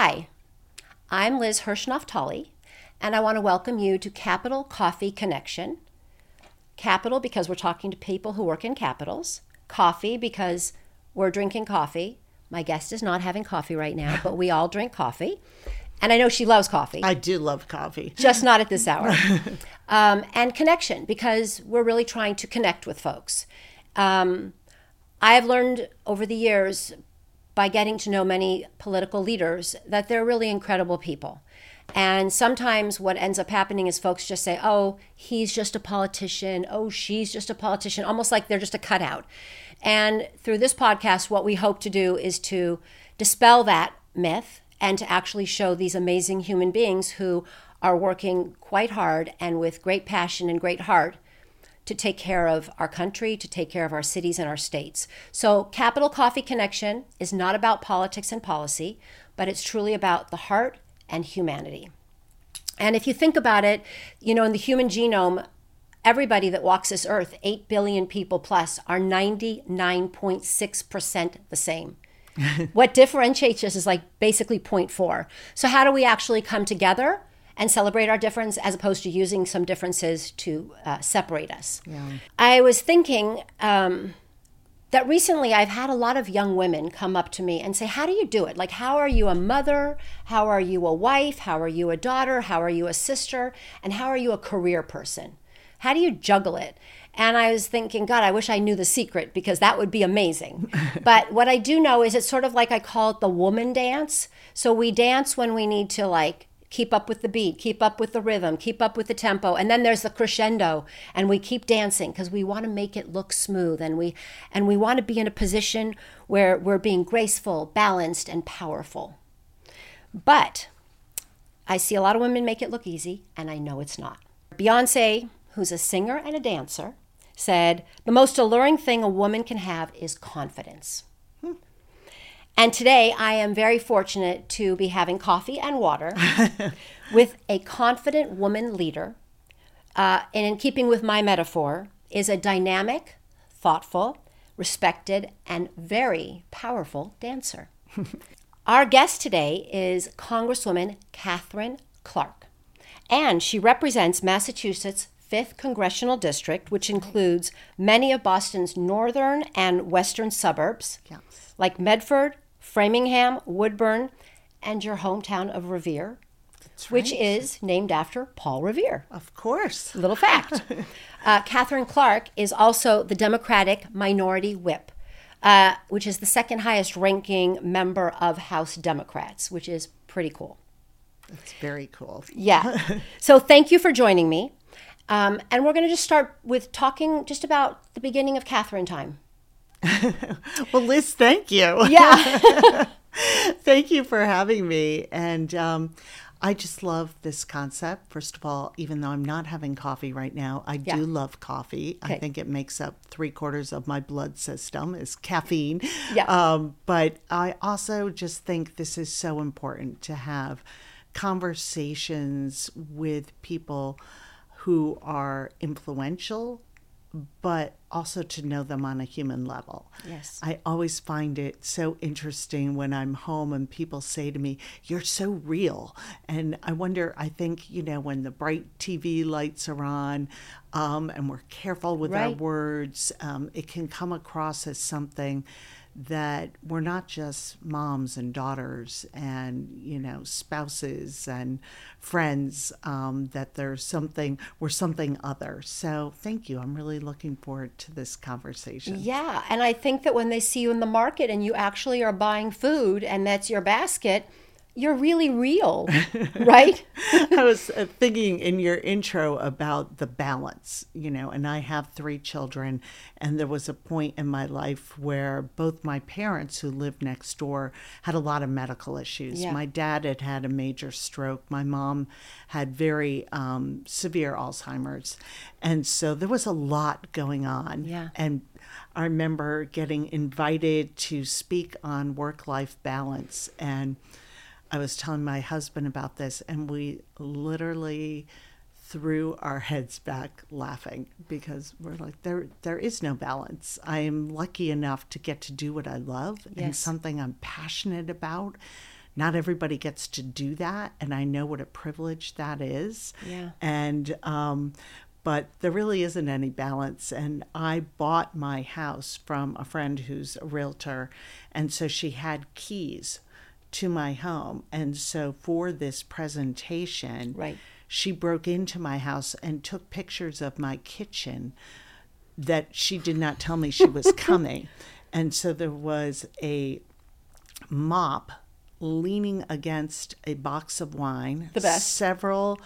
Hi, I'm Liz Hirsch-Naftali, and I want to welcome you to Capital Coffee Connection. Capital because we're talking to people who work in capitals. Coffee because we're drinking coffee. My guest is not having coffee right now, but we all drink coffee. And I know she loves coffee. I do love coffee. Just not at this hour. um, and connection because we're really trying to connect with folks. Um, I've learned over the years by getting to know many political leaders that they're really incredible people. And sometimes what ends up happening is folks just say, oh, he's just a politician. Oh, she's just a politician, almost like they're just a cutout. And through this podcast, what we hope to do is to dispel that myth and to actually show these amazing human beings who are working quite hard and with great passion and great heart to take care of our country, to take care of our cities and our states. So, Capital Coffee Connection is not about politics and policy, but it's truly about the heart and humanity. And if you think about it, you know, in the human genome, everybody that walks this earth, 8 billion people plus, are 99.6% the same. what differentiates us is like basically 0.4. So, how do we actually come together and celebrate our difference as opposed to using some differences to uh, separate us. Yeah. I was thinking um, that recently I've had a lot of young women come up to me and say, How do you do it? Like, how are you a mother? How are you a wife? How are you a daughter? How are you a sister? And how are you a career person? How do you juggle it? And I was thinking, God, I wish I knew the secret because that would be amazing. but what I do know is it's sort of like I call it the woman dance. So we dance when we need to like keep up with the beat, keep up with the rhythm, keep up with the tempo. And then there's the crescendo and we keep dancing because we want to make it look smooth and we and we want to be in a position where we're being graceful, balanced and powerful. But I see a lot of women make it look easy and I know it's not. Beyonce, who's a singer and a dancer, said, "The most alluring thing a woman can have is confidence." And today I am very fortunate to be having coffee and water with a confident woman leader. Uh, and in keeping with my metaphor, is a dynamic, thoughtful, respected, and very powerful dancer. Our guest today is Congresswoman Katherine Clark, and she represents Massachusetts' 5th Congressional District, which includes many of Boston's northern and western suburbs, yes. like Medford, Framingham, Woburn, and your hometown of Revere, right. which is named after Paul Revere. Of course. Little fact. uh, Katherine Clark is also the Democratic Minority Whip. Uh, which is the second highest ranking member of House Democrats, which is pretty cool. That's very cool. Yeah. so thank you for joining me. Um, and we're going to just start with talking just about the beginning of Katherine time. well, Liz, thank you. Yeah. thank you for having me. And um, I just love this concept. First of all, even though I'm not having coffee right now, I yeah. do love coffee. Okay. I think it makes up three quarters of my blood system is caffeine. Yeah. Um, but I also just think this is so important to have conversations with people who are influential but also to know them on a human level. Yes. I always find it so interesting when I'm home and people say to me, You're so real. And I wonder, I think, you know, when the bright TV lights are on um, and we're careful with right. our words, um, it can come across as something that we're not just moms and daughters and you know spouses and friends um, that there's something we're something other. So thank you. I'm really looking forward to this conversation. Yeah and i think that when they see you in the market and you actually are buying food and that's your basket you're really real, right? I was uh, thinking in your intro about the balance, you know, and I have three children, and there was a point in my life where both my parents, who lived next door, had a lot of medical issues. Yeah. My dad had had a major stroke, my mom had very um, severe Alzheimer's. And so there was a lot going on. Yeah. And I remember getting invited to speak on work life balance. And I was telling my husband about this, and we literally threw our heads back laughing because we're like there there is no balance. I am lucky enough to get to do what I love yes. and something I'm passionate about not everybody gets to do that, and I know what a privilege that is. Yeah. And um, but there really isn't any balance. And I bought my house from a friend who's a realtor, and so she had keys to my home, and so for this presentation, Right. she broke into my house and took pictures of my kitchen that she did not tell me she was coming. And so there was a mop leaning against a box of wine, The best. several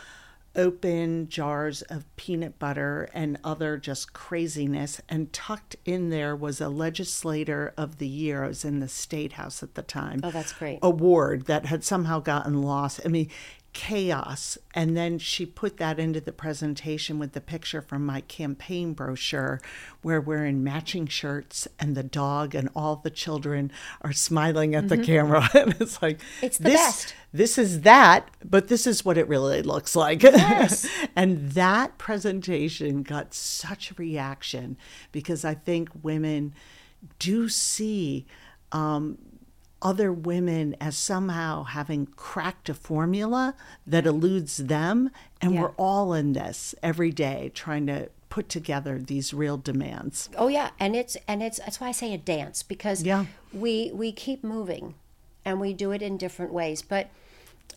open jars of peanut butter and other just craziness. And tucked in there was a legislator of the year. I was in the state house at the time Oh, that's great. award that had somehow gotten lost. I mean, chaos. And then she put that into the presentation with the picture from my campaign brochure where we're in matching shirts and the dog and all the children are smiling at the camera. and it's like, Mm-hmm. It's the this, best. This is that, but this is what it really looks like. Yes. and that presentation got such a reaction because I think women do see um, other women as somehow having cracked a formula that eludes them. And Yeah. we're all in this every day trying to put together these real demands. Oh yeah, and it's and it's that's why I say a dance because Yeah. we we keep moving, and we do it in different ways. But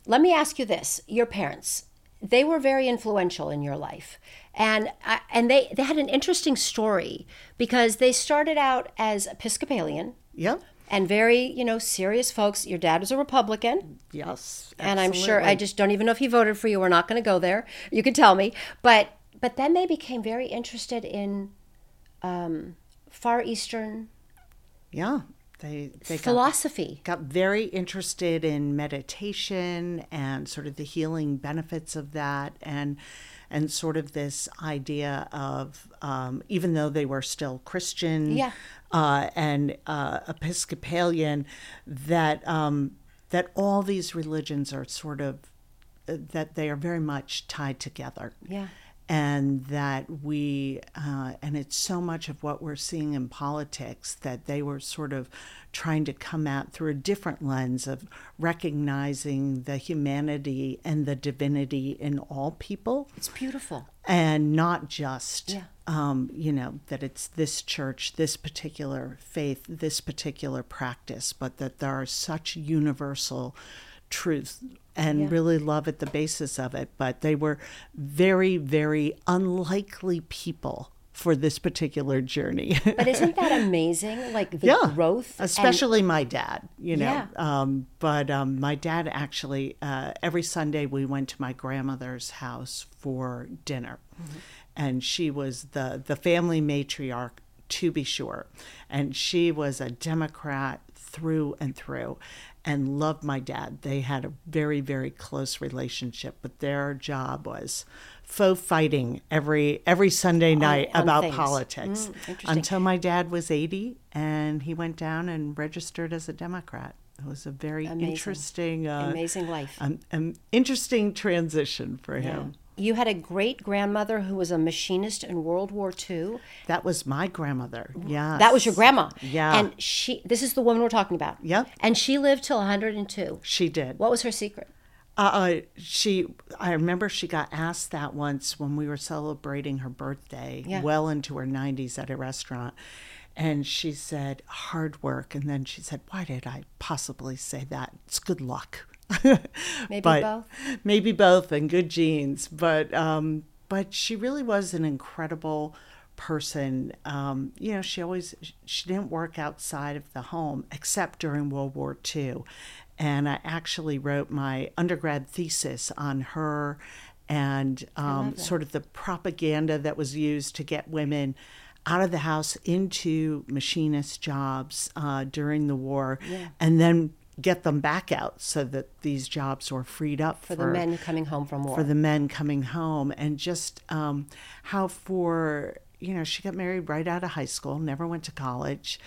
let me ask you this: your parents, they were very influential in your life, and I, and they they had an interesting story because they started out as Episcopalian Yep. And very you know serious folks. Your dad was a Republican. Yes. and I'm sure I just don't even know if he voted for you. We're not going to go there. You can tell me, but but then they became very interested in um, Far Eastern Yeah. They, they got philosophy. got very interested in meditation and sort of the healing benefits of that and and sort of this idea of um, even though they were still Christian Yeah. uh, and uh, Episcopalian that um, that all these religions are sort of uh, that they are very much tied together Yeah. And that we uh, and it's so much of what we're seeing in politics that they were sort of trying to come at through a different lens of recognizing the humanity and the divinity in all people It's beautiful. and not just Yeah. um, you know that it's this church this particular faith this particular practice but that there are such universal truths and Yeah. really love at the basis of it but they were very very unlikely people for this particular journey But isn't that amazing? Like the yeah growth, and- especially my dad you know Yeah. um, but um, my dad actually uh, every sunday we went to my grandmother's house for dinner Mm-hmm. and she was the the family matriarch to be sure and she was a democrat through and through and loved my dad they had a very very close relationship but their job was faux fighting every every sunday night on about things. politics Mm, until my dad was 80 and he went down and registered as a Democrat. It was a very Amazing. interesting, uh, amazing life. um, um, interesting transition for him. You had a great grandmother who was a machinist in World War II. That was my grandmother. Yeah, That was your grandma. Yeah. And she, this is the woman we're talking about. Yep. And she lived till 102. she did. What was her secret? Uh, she, I remember she got asked that once when we were celebrating her birthday, Yeah. well into her 90s at a restaurant. And she said, hard work. And then she said, why did I possibly say that? It's good luck. Maybe both. Maybe both and good genes. But, um, but she really was an incredible person. Um, you know, she always, she didn't work outside of the home except during World War II. And I actually wrote my undergrad thesis on her and um, sort of the propaganda that was used to get women out of the house into machinist jobs uh, during the war and then get them back out so that these jobs were freed up For the men coming home from war. for the men coming home and just um, how for you know she got married right out of high school never went to college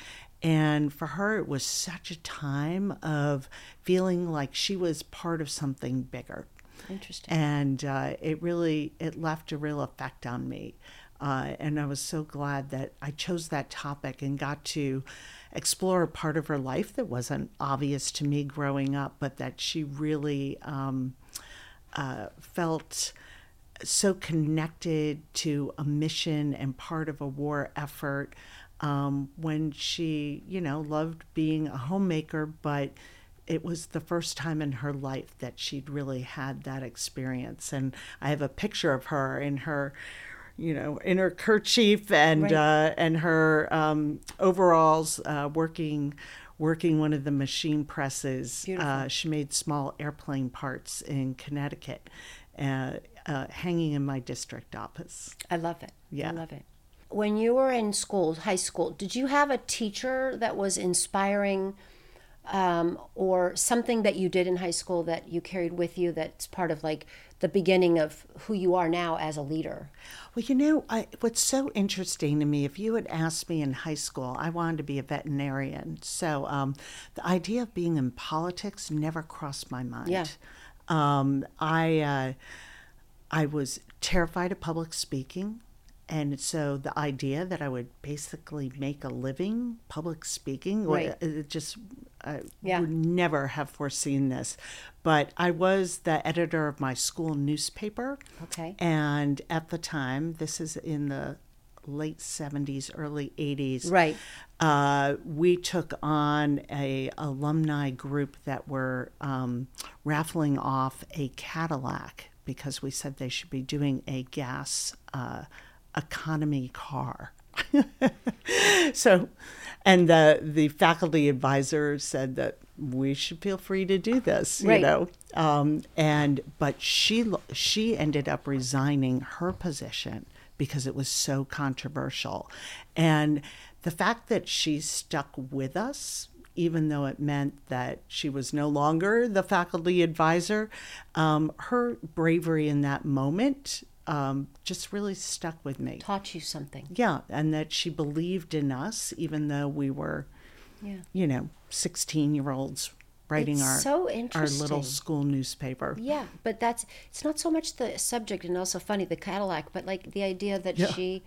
and for her it was such a time of feeling like she was part of something bigger Interesting. and uh, it really it left a real effect on me uh, and i was so glad that i chose that topic and got to explore a part of her life that wasn't obvious to me growing up, but that she really um, uh, felt so connected to a mission and part of a war effort um, when she, you know, loved being a homemaker, but it was the first time in her life that she'd really had that experience. And I have a picture of her in her, you know, in her kerchief and Right. uh, and her um, overalls, uh, working working one of the machine presses. Uh, she made small airplane parts in Connecticut, uh, uh, hanging in my district office. I love it. Yeah. I love it. When you were in school, high school, did you have a teacher that was inspiring um, or something that you did in high school that you carried with you that's part of like the beginning of who you are now as a leader? Well, you know, I, what's so interesting to me, if you had asked me in high school, I wanted to be a veterinarian. So um, the idea of being in politics never crossed my mind. Yeah. Um, I, uh, I was terrified of public speaking. And so the idea that I would basically make a living public speaking, Right. it just, I Yeah. would never have foreseen this. But I was the editor of my school newspaper. Okay. And at the time, this is in the late 70s, early 80s. Right. Uh, we took on a alumni group that were um, raffling off a Cadillac because we said they should be doing a gas uh, economy car. so, and the the faculty advisor said that we should feel free to do this, Right. you know. Um, and but she she ended up resigning her position because it was so controversial, and the fact that she stuck with us. Even though it meant that she was no longer the faculty advisor, um, her bravery in that moment um, just really stuck with me. Taught you something. Yeah, and that she believed in us, even though we were, Yeah. you know, 16 year olds writing It's our, so our little school newspaper. Yeah, but that's it's not so much the subject and also funny the Cadillac, but like the idea that Yeah. she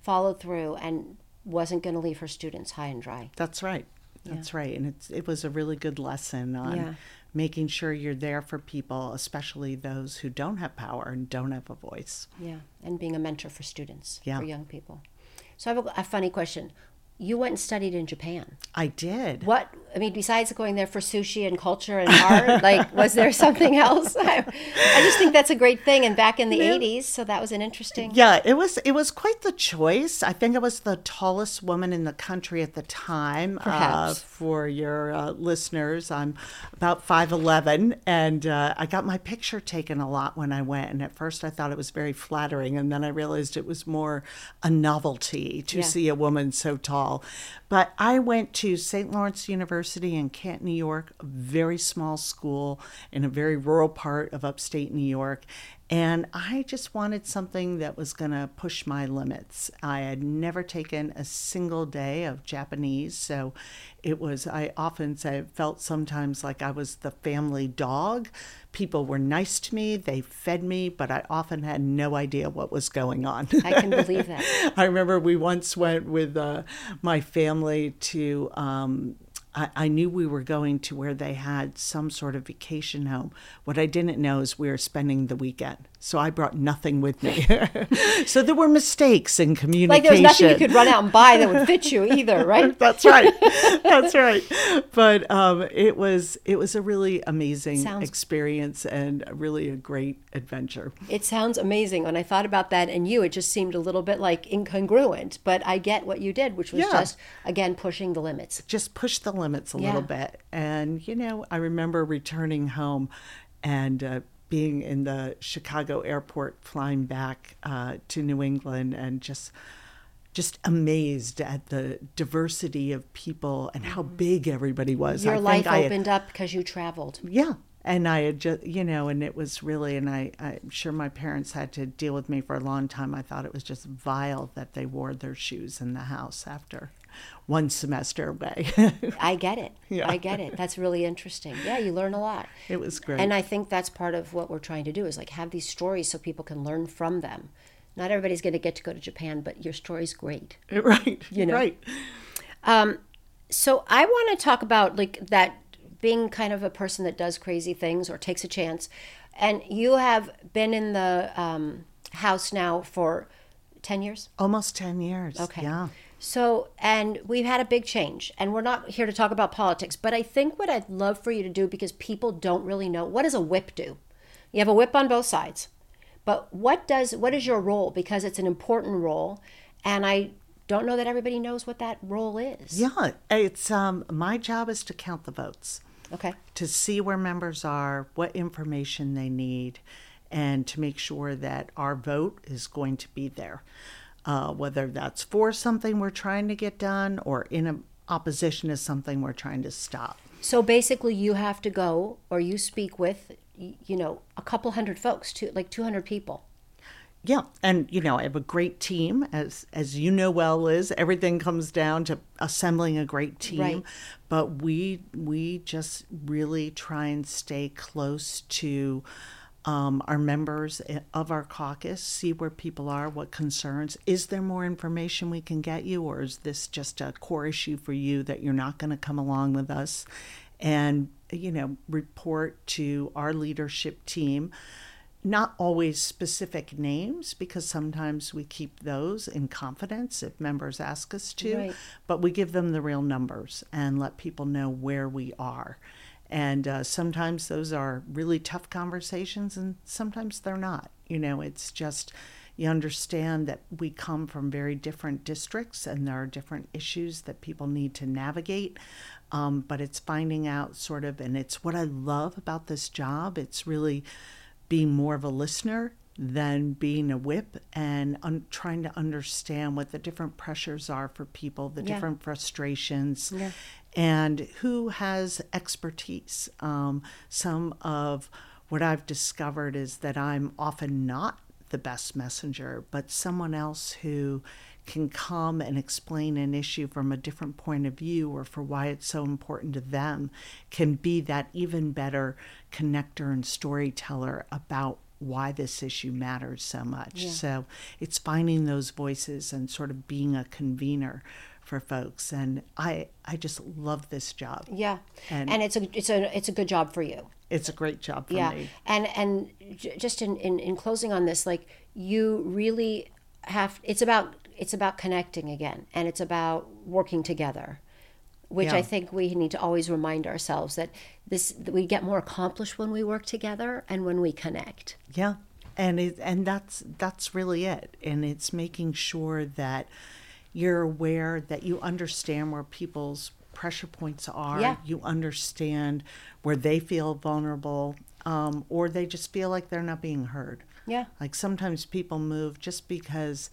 followed through and wasn't going to leave her students high and dry. That's right. That's right. And it's, it was a really good lesson on Yeah. Making sure you're there for people, especially those who don't have power and don't have a voice. Yeah, and being a mentor for students, Yeah. for young people. So I have a, a funny question. You went and studied in Japan. I did. What I mean, besides going there for sushi and culture and art, like was there something else? I, I just think that's a great thing. And back in the '80s, so that was an interesting. Yeah, it was it was quite the choice. I think I was the tallest woman in the country at the time. Uh, Perhaps. for your uh, listeners, I'm about five eleven, and uh, I got my picture taken a lot when I went. And at first, I thought it was very flattering, and then I realized it was more a novelty to Yeah. see a woman so tall all. But I went to St. Lawrence University in Canton, New York, a very small school in a very rural part of upstate New York. And I just wanted something that was going to push my limits. I had never taken a single day of Japanese. So it was, I often say, it felt sometimes like I was the family dog. People were nice to me, they fed me, but I often had no idea what was going on. I can believe that. I remember we once went with uh, my family to. Um, I, I knew we were going to where they had some sort of vacation home. What I didn't know is we were spending the weekend, so I brought nothing with me. so there were mistakes in communication. Like there was nothing you could run out and buy that would fit you either, right? That's right. That's right. But um, it was it was a really amazing Sounds- experience and really a great adventure. It sounds amazing. When I thought about that and you, it just seemed a little bit like incongruent. But I get what you did, which was Yeah. just again pushing the limits. just push the limits a Yeah. little bit. And, you know, I remember returning home and uh, being in the Chicago airport, flying back uh, to New England, and just just amazed at the diversity of people and how big everybody was. Mm-hmm. Your I life think I had- opened up because you traveled. yeah. And I had just, you know, and it was really, and I, I'm sure my parents had to deal with me for a long time. I thought it was just vile that they wore their shoes in the house after one semester away. I get it. Yeah. I get it. That's really interesting. Yeah, you learn a lot. it was great. And I think that's part of what we're trying to do is like have these stories so people can learn from them. Not everybody's going to get to go to Japan, but your story's great. right. You know. Right. Um, So I want to talk about like that being kind of a person that does crazy things or takes a chance. And you have been in the um, house now for 10 years? Almost 10 years. Okay. Yeah. So, and we've had a big change, and we're not here to talk about politics, but I think what I'd love for you to do, because people don't really know, what does a whip do? You have a whip on both sides, but what does, what is your role? Because it's an important role, and I don't know that everybody knows what that role is. Yeah. It's, um, my job is to count the votes. Okay. to see where members are, what information they need, and to make sure that our vote is going to be there. Uh, whether that's for something we're trying to get done or in a, opposition to something we're trying to stop. So basically, you have to go or you speak with, you know, a couple hundred folks, to like 200 people. Yeah, and you know I have a great team, as as you know well, Liz. Everything comes down to assembling a great team, Right. but we we just really try and stay close to um, our members of our caucus, see where people are, what concerns. Is there more information we can get you, or is this just a core issue for you that you're not going to come along with us? And you know, report to our leadership team not always specific names because sometimes we keep those in confidence if members ask us to, Right. but we give them the real numbers and let people know where we are. And uh, sometimes those are really tough conversations, and sometimes they're not. You know, it's just you understand that we come from very different districts and there are different issues that people need to navigate. Um, but it's finding out sort of, and it's what I love about this job. It's really being more of a listener than being a whip and un- trying to understand what the different pressures are for people, the Yeah. different frustrations, Yeah. And who has expertise. Um, some of what I've discovered is that I'm often not the best messenger, but someone else who can come and explain an issue from a different point of view or for why it's so important to them can be that even better connector and storyteller about why this issue matters so much. So it's finding those voices and sort of being a convener for folks and I I just love this job. Yeah. And- And, it's a it's a it's a good job for you. It's a great job for yeah. me. And and j- just in, in in closing on this, like you really have it's about it's about connecting again and it's about working together. Which Yeah. I think we need to always remind ourselves that this we get more accomplished when we work together and when we connect. Yeah. And it and that's that's really it. And it's making sure that you're aware that you understand where people's pressure points are. Yeah. You understand where they feel vulnerable, um, or they just feel like they're not being heard. Yeah. Like sometimes people move just because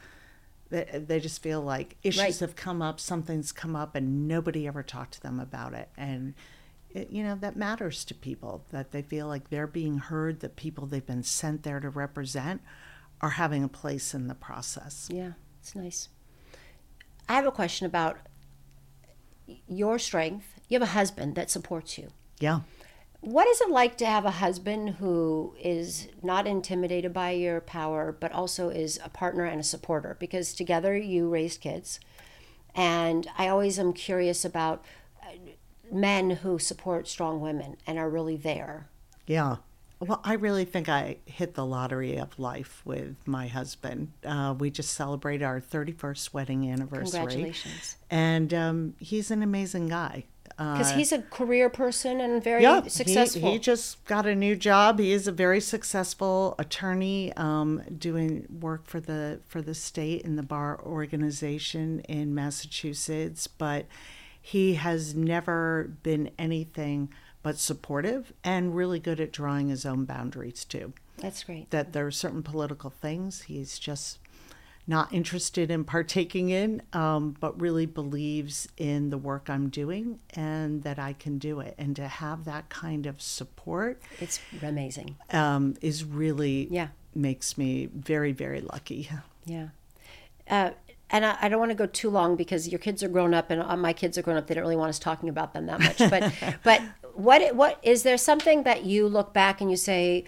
they, they just feel like issues Right. have come up, something's come up, and nobody ever talked to them about it. And, it, you know, that matters to people that they feel like they're being heard, that people they've been sent there to represent are having a place in the process. Yeah, it's nice. I have a question about your strength. You have a husband that supports you. Yeah. What is it like to have a husband who is not intimidated by your power, but also is a partner and a supporter? Because together you raised kids. And I always am curious about men who support strong women and are really there. Yeah. Well, I really think I hit the lottery of life with my husband. Uh, we just celebrated our 31st wedding anniversary. Congratulations. And um, he's an amazing guy. Uh, Because he's a career person and very yeah, he- successful. He, just got a new job. He is a very successful attorney, um, doing work for the for the state and the bar organization in Massachusetts. But he has never been anything but supportive and really good at drawing his own boundaries too. That's great. That there are certain political things he's just not interested in partaking in, um, but really believes in the work I'm doing and that I can do it. And to have that kind of support It's amazing. um, is really Yeah. makes me very, very lucky. Yeah. Uh, and I, I don't want to go too long because your kids are grown up and uh, my kids are grown up. They don't really want us talking about them that much. But but what what is there something that you look back and you say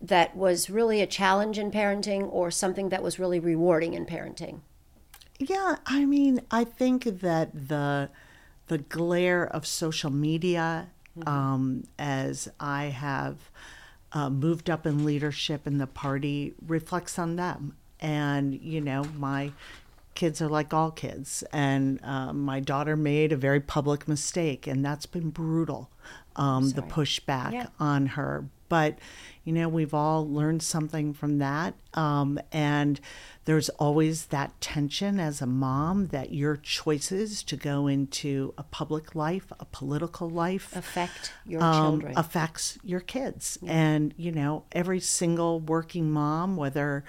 that was really a challenge in parenting or something that was really rewarding in parenting? Yeah, I mean, I think that the the glare of social media um, as I have uh, moved up in leadership in the party reflects on them. And, you know, my kids are like all kids. And uh, my daughter made a very public mistake, and that's been brutal, um, the pushback Yeah. on her. But, you know, we've all learned something from that. Um, and there's always that tension as a mom that your choices to go into a public life, a political life, Affect your um, children. affects your kids. And, you know, every single working mom, whether,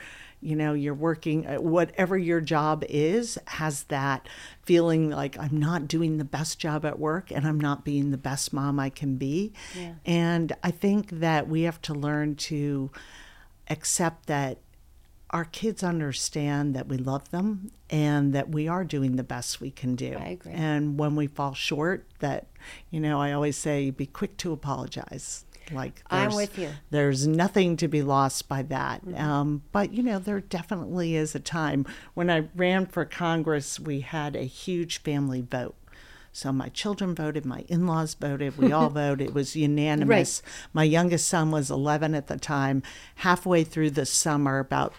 you know, you're working, uh, whatever your job is, has that feeling like I'm not doing the best job at work and I'm not being the best mom I can be. And I think that we have to learn to accept that our kids understand that we love them and that we are doing the best we can do. I agree. And when we fall short, that, you know, I always say be quick to apologize. Like I'm there's- with you. There's nothing to be lost by that. Mm-hmm. Um, but you know, there definitely is a time when I ran for Congress. We had a huge family vote. So my children voted, my in-laws voted, we all voted. It was unanimous. My youngest son was 11 at the time. Halfway through the summer, about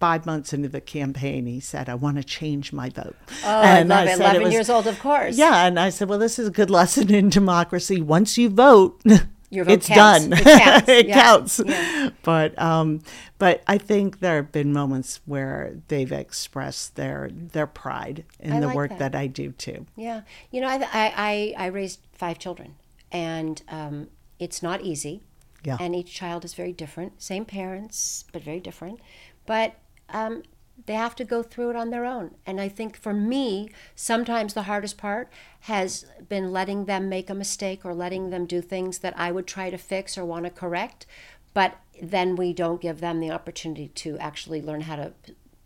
five months into the campaign, he said, "I want to change my vote." oh, I And love it. said 11 was- years old, of course. yeah, and I said, well, this is a good lesson in democracy. Once you vote, Your vote it's counts. done. It counts. It Yeah. counts. Yeah. But um, but I think there have been moments where they've expressed their their pride in I the like work that. that. I do too. Yeah, you know, I I I, I raised five children, and um, it's not easy. Yeah. And each child is very different. Same parents, but very different. But um, they have to go through it on their own. And I think for me, sometimes the hardest part has been letting them make a mistake or letting them do things that I would try to fix or want to correct. But then we don't give them the opportunity to actually learn how to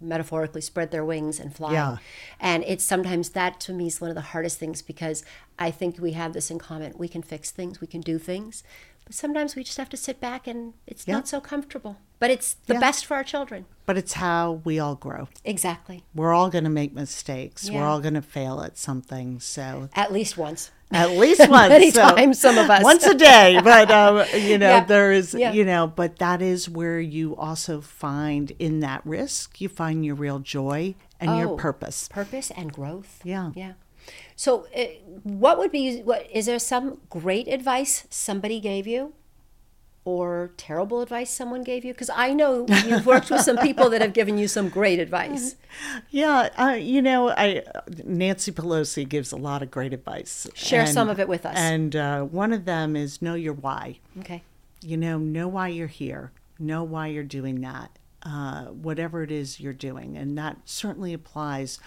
metaphorically spread their wings and fly. Yeah. And it's sometimes that to me is one of the hardest things because I think we have this in common. We can fix things, we can do things, but sometimes we just have to sit back and it's Yeah. not so comfortable. But it's the Yeah. best for our children. But it's how we all grow. Exactly. We're all going to make mistakes. We're all going to fail at something. So At least once. at least once. Many so times, some of us. once a day. But um, you know, Yeah. there is Yeah. you know, but that is where you also find in that risk, you find your real joy and Oh. your purpose. Purpose and growth. Yeah. Yeah. So, uh, what would be, what, is there some great advice somebody gave you? Or terrible advice someone gave you? Because I know you've worked with some people that have given you some great advice. Yeah, uh, you know, I Nancy Pelosi gives a lot of great advice. Share some of it with us. And uh, one of them is know your why. Okay. you know, know why you're here, know why you're doing that, uh, whatever it is you're doing. And that certainly applies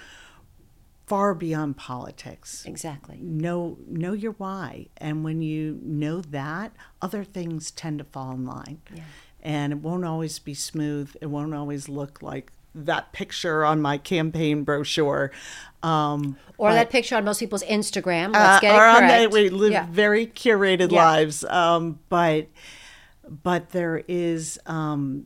far beyond politics. Exactly. Know, know your why. And when you know that, other things tend to fall in line. Yeah. And it won't always be smooth, it won't always look like that picture on my campaign brochure. Um, Or that picture on most people's Instagram. Let's uh, get it correct. the- we live Yeah. very curated Yeah. lives, um, but but there is um,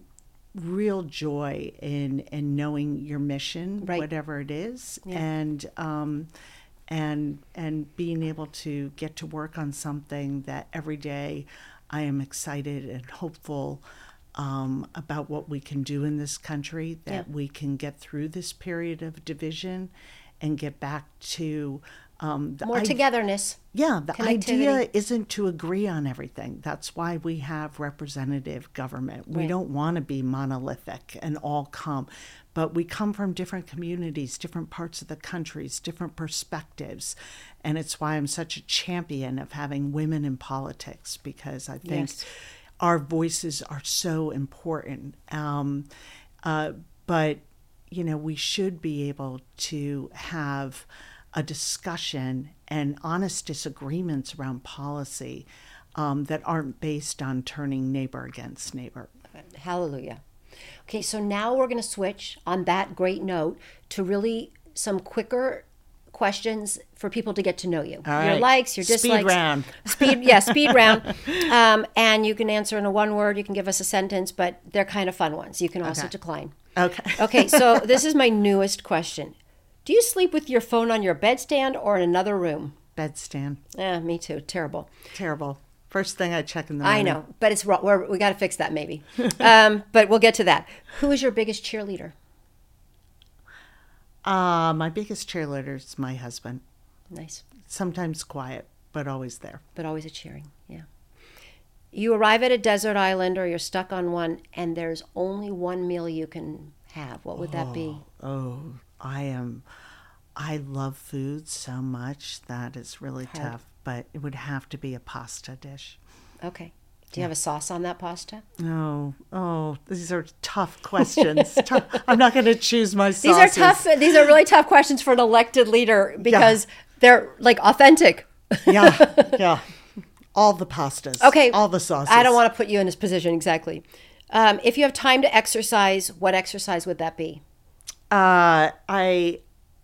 real joy in in knowing your mission, Right. whatever it is, Yeah. and um, and and being able to get to work on something that every day I am excited and hopeful. Um, about what we can do in this country, that Yeah. we can get through this period of division and get back to um, More id- togetherness. yeah, the idea isn't to agree on everything. That's why we have representative government. We Right. don't want to be monolithic and all come, but we come from different communities, different parts of the countries, different perspectives. And it's why I'm such a champion of having women in politics because I think Yes. our voices are so important. Um, uh, but you know, we should be able to have a discussion and honest disagreements around policy um, that aren't based on turning neighbor against neighbor. Hallelujah. Okay, so now we're going to switch on that great note to really some quicker questions for people to get to know you. All your right. likes, your dislikes. Speed round. Speed, yeah, speed round. Um, and you can answer in a one word, you can give us a sentence, but they're kind of fun ones. You can also Okay. decline. Okay. Okay, so this is my newest question. Do you sleep with your phone on your bedstand or in another room? Bedstand. Yeah, me too. Terrible. Terrible. First thing I check in the I know, but it's wrong. We're, we got to fix that maybe. um, but we'll get to that. Who is your biggest cheerleader? Uh, my biggest cheerleader is my husband. Nice, Sometimes quiet, but always there. but always a cheering. Yeah. You arrive at a desert island or you're stuck on one, and there's only one meal you can have. What would that be? Oh, I am. I love food so much that it's really Hard. tough, but it would have to be a pasta dish. Okay. Do you have a sauce on that pasta? No. oh, these are tough questions. Tough- I'm not going to choose my sauces. These are tough. These are really tough questions for an elected leader because they're like authentic. yeah, yeah. All the pastas. Okay. All the sauces. I don't want to put you in this position exactly. Um, if you have time to exercise, what exercise would that be? Uh, I,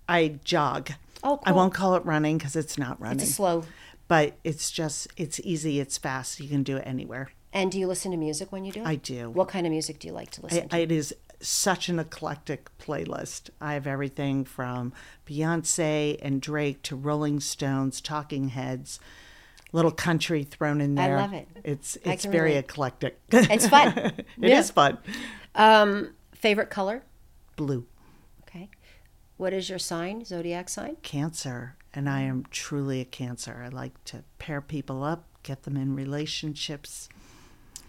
I jog. Oh, I won't call it running because it's not running. It's slow. but it's just it's easy. It's fast. You can do it anywhere. And do you listen to music when you do it? I do. What kind of music do you like to listen I, to? it is such an eclectic playlist. I have everything from Beyonce and Drake to Rolling Stones, Talking Heads, little country thrown in there. I love it. It's it's very relate. eclectic. It's fun. It Yeah. is fun. Um, favorite color? Blue. What is your sign? Zodiac sign? cancer, and I am truly a cancer. I like to pair people up, get them in relationships.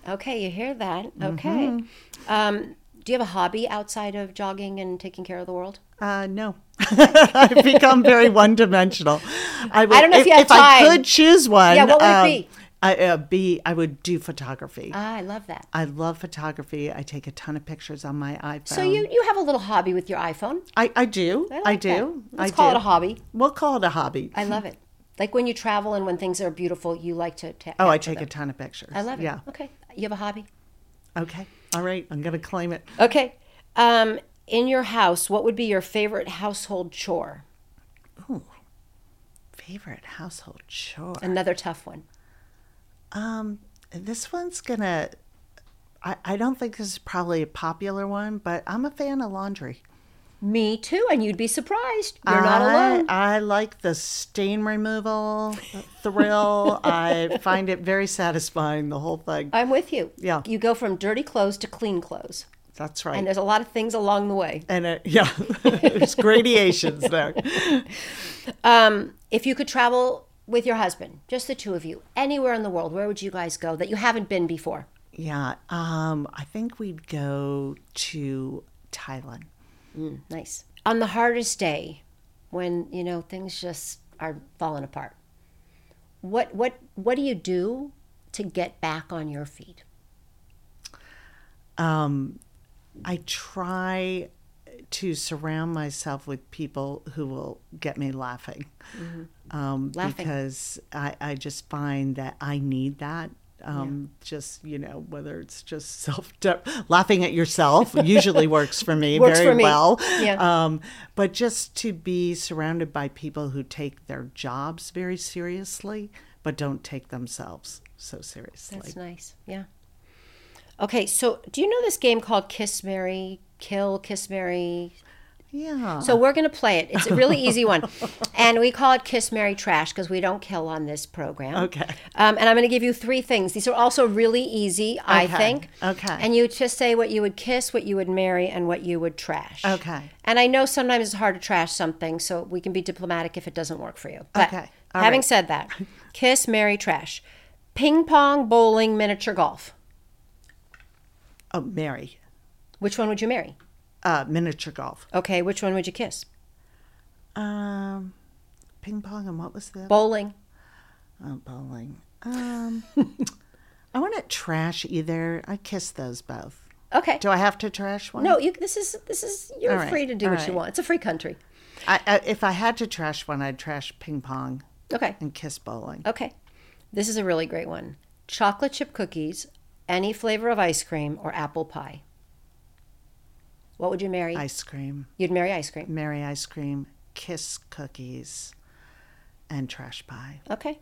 Okay, you hear that. Okay. Mm-hmm. Um, do you have a hobby outside of jogging and taking care of the world? Uh, no, I've become very one-dimensional. I, would, don't know if you have I could choose one. Yeah, what would it um, be? I, uh, be I would do photography. Ah, I love that. I love photography. I take a ton of pictures on my iPhone. So you you have a little hobby with your iPhone. I, I do. I, I, do. that. Let's I call do. it a hobby. We'll call it a hobby. I love it. Like when you travel and when things are beautiful, you like to. ta- oh, I take them. a ton of pictures. I love it. Yeah. Okay, you have a hobby. Okay. All right. I'm gonna claim it. Okay. Um, in your house, what would be your favorite household chore? Ooh, favorite household chore. Another tough one. Um, this one's gonna. I, I don't think this is probably a popular one, but I'm a fan of laundry. Me too, and you'd be surprised. You're not alone. I like the stain removal thrill. I find it very satisfying, the whole thing. I'm with you. Yeah. You go from dirty clothes to clean clothes, That's right. and there's a lot of things along the way. And it, yeah, there's gradations there. Um, if you could travel with your husband, just the two of you, anywhere in the world, where would you guys go that you haven't been before? Yeah, um, I think we'd go to Thailand. Mm, Nice. On the hardest day, when you know things just are falling apart, what what what do you do to get back on your feet? Um, I try to surround myself with people who will get me laughing, um, Laughing. because I, I just find that I need that. Um, Just you know, whether it's just self laughing at yourself usually works for me Works very for me. well. Yeah. Um, but just to be surrounded by people who take their jobs very seriously, but don't take themselves so seriously. That's nice. Yeah. Okay, so do you know this game called Kiss Marry Kill Kiss Marry? yeah. So we're going to play it. It's a really easy one. And we call it Kiss Marry Trash because we don't kill on this program. Okay. Um, and I'm going to give you three things. These are also really easy, I Okay. think. Okay. And you just say what you would kiss, what you would marry, and what you would trash. Okay. And I know sometimes it's hard to trash something, so we can be diplomatic if it doesn't work for you. But Okay. All having right. said that, kiss, marry, trash. Ping pong, bowling, miniature golf. oh, marry. Which one would you marry? Uh, miniature golf. Okay, which one would you kiss? Um, ping pong and what was other? Bowling. Oh, bowling. Um, I wouldn't trash either. I kiss those both. Okay. Do I have to trash one? No, you. This is this is. You're right, free to do what you want. It's a free country. I, I, if I had to trash one, I'd trash ping pong Okay. and kiss bowling. Okay. This is a really great one. Chocolate chip cookies, any flavor of ice cream, or apple pie. What would you marry? Ice cream, You'd marry ice cream. Marry ice cream, kiss cookies, and trash pie. Okay.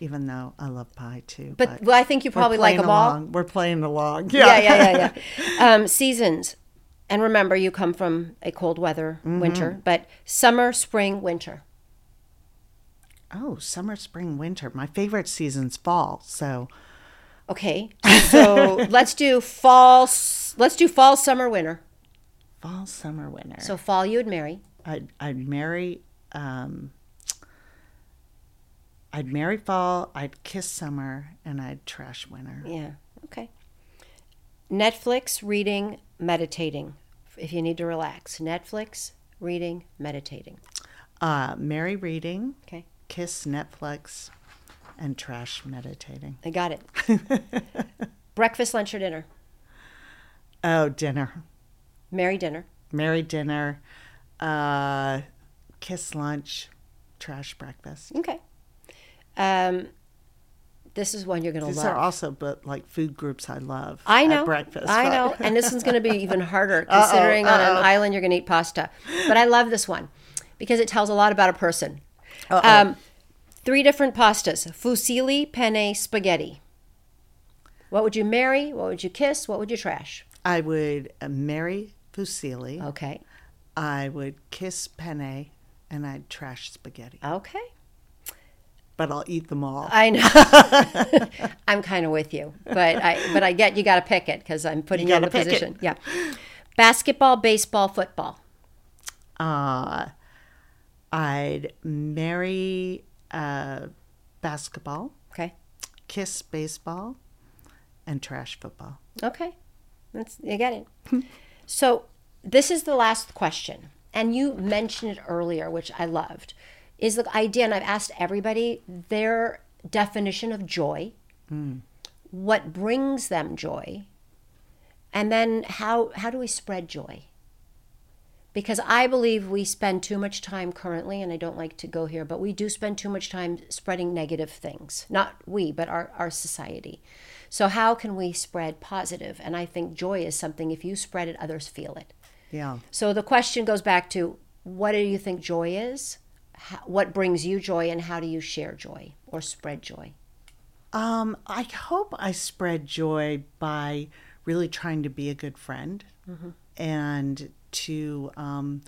Even though I love pie too. But well, I think you probably like them all. We're playing along. Yeah, yeah, yeah, yeah. um, seasons. And remember, you come from a cold weather Mm-hmm. winter, but summer, spring, winter. Oh, summer, spring, winter. My favorite season's fall. So, Okay. So let's do fall. Let's do fall, summer, winter. Fall, summer, winter. So fall, you would marry. I'd, I'd marry. Um, I'd marry fall. I'd kiss summer, and I'd trash winter. Yeah. Okay. Netflix, reading, meditating. If you need to relax, Netflix, reading, meditating. Uh, marry reading, Okay. kiss Netflix, and trash meditating. I got it. Breakfast, lunch, or dinner. Oh, dinner. Marry dinner. Marry dinner. Uh, kiss lunch, trash breakfast. Okay. Um, this is one you're going to These love. are also but like food groups I love. I know. breakfast. I but- know. And this one's going to be even harder considering on an island you're going to eat pasta. But I love this one because it tells a lot about a person. Um, three different pastas fusilli, penne, spaghetti. What would you marry? What would you kiss? What would you trash? I would uh, marry fusilli. Okay. I would kiss penne, and I'd trash spaghetti. Okay. But I'll eat them all. I know. I'm kind of with you, but I but I get you got to pick it because I'm putting you, in a gotta it. position. Yeah. Basketball, baseball, football. Uh, I'd marry uh, basketball, Okay. kiss baseball, and trash football. Okay. That's, you get it. so this is the last question. And you mentioned it earlier, which I loved, is the idea, and I've asked everybody their definition of joy, hmm. what brings them joy, and then how, how do we spread joy? Because I believe we spend too much time currently, and I don't like to go here, but we do spend too much time spreading negative things. Not we, but our, our society. So, how can we spread positive? And I think joy is something, if you spread it, others feel it. Yeah. So, the question goes back to what do you think joy is? How, what brings you joy, and how do you share joy or spread joy? Um, I hope I spread joy by really trying to be a good friend and to um,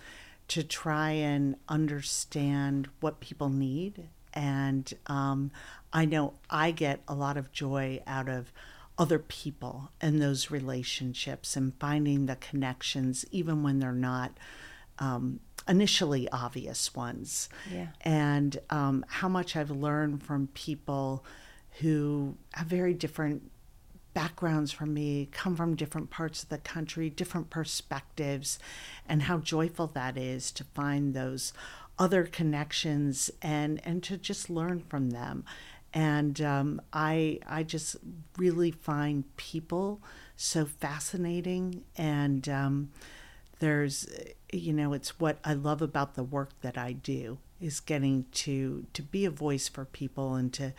to try and understand what people need. And um, I know I get a lot of joy out of other people and those relationships and finding the connections, even when they're not um, initially obvious ones. Yeah. And um, how much I've learned from people who have very different backgrounds from me, come from different parts of the country, different perspectives, and how joyful that is to find those other connections and and to just learn from them. And um, I I just really find people so fascinating and. Um, there's you know it's what i love about the work that i do is getting to to be a voice for people and to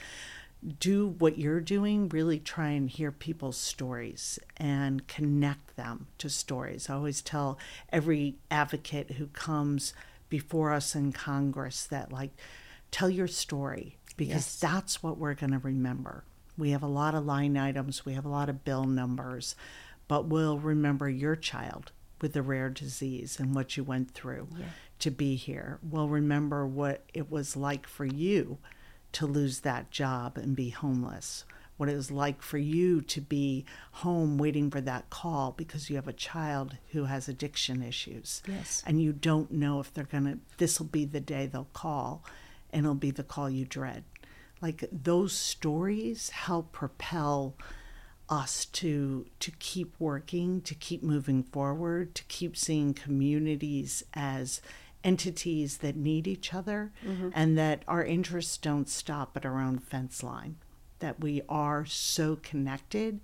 do what you're doing really try and hear people's stories and connect them to stories i always tell every advocate who comes before us in congress that like tell your story because Yes. that's what we're going to remember we have a lot of line items we have a lot of bill numbers but we'll remember your child with the rare disease and what you went through to be here. We'll remember what it was like for you to lose that job and be homeless. What it was like for you to be home waiting for that call because you have a child who has addiction issues. Yes. And you don't know if they're going to, this will be the day they'll call and it'll be the call you dread. Like those stories help propel us to to keep working, to keep moving forward, to keep seeing communities as entities that need each other mm-hmm. and that our interests don't stop at our own fence line. That we are so connected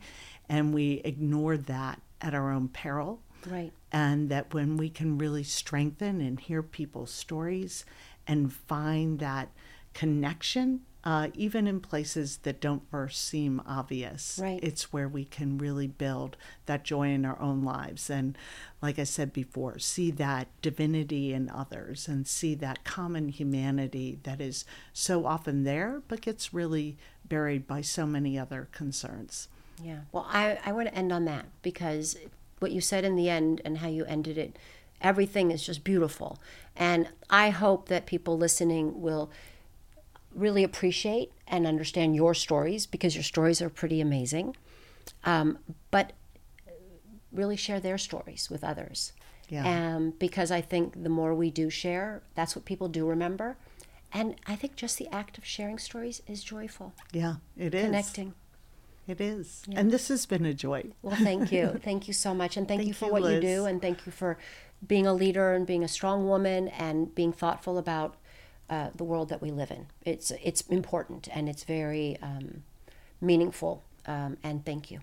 and we ignore that at our own peril Right. and that when we can really strengthen and hear people's stories and find that connection, uh, even in places that don't first seem obvious, Right. it's where we can really build that joy in our own lives. And like I said before, see that divinity in others and see that common humanity that is so often there, but gets really buried by so many other concerns. Yeah. Well, I, I want to end on that because what you said in the end and how you ended it, everything is just beautiful. And I hope that people listening will really appreciate and understand your stories because your stories are pretty amazing. Um, but really share their stories with others. Yeah. Um, because I think the more we do share, that's what people do remember. And I think just the act of sharing stories is joyful, Yeah, it is. connecting. It is. And this has been a joy. Well, thank you. thank you so much. And thank, you for you, what you do. And thank you for being a leader and being a strong woman and being thoughtful about uh, the world that we live in. It's, it's important and it's very um, meaningful. Um, and thank you.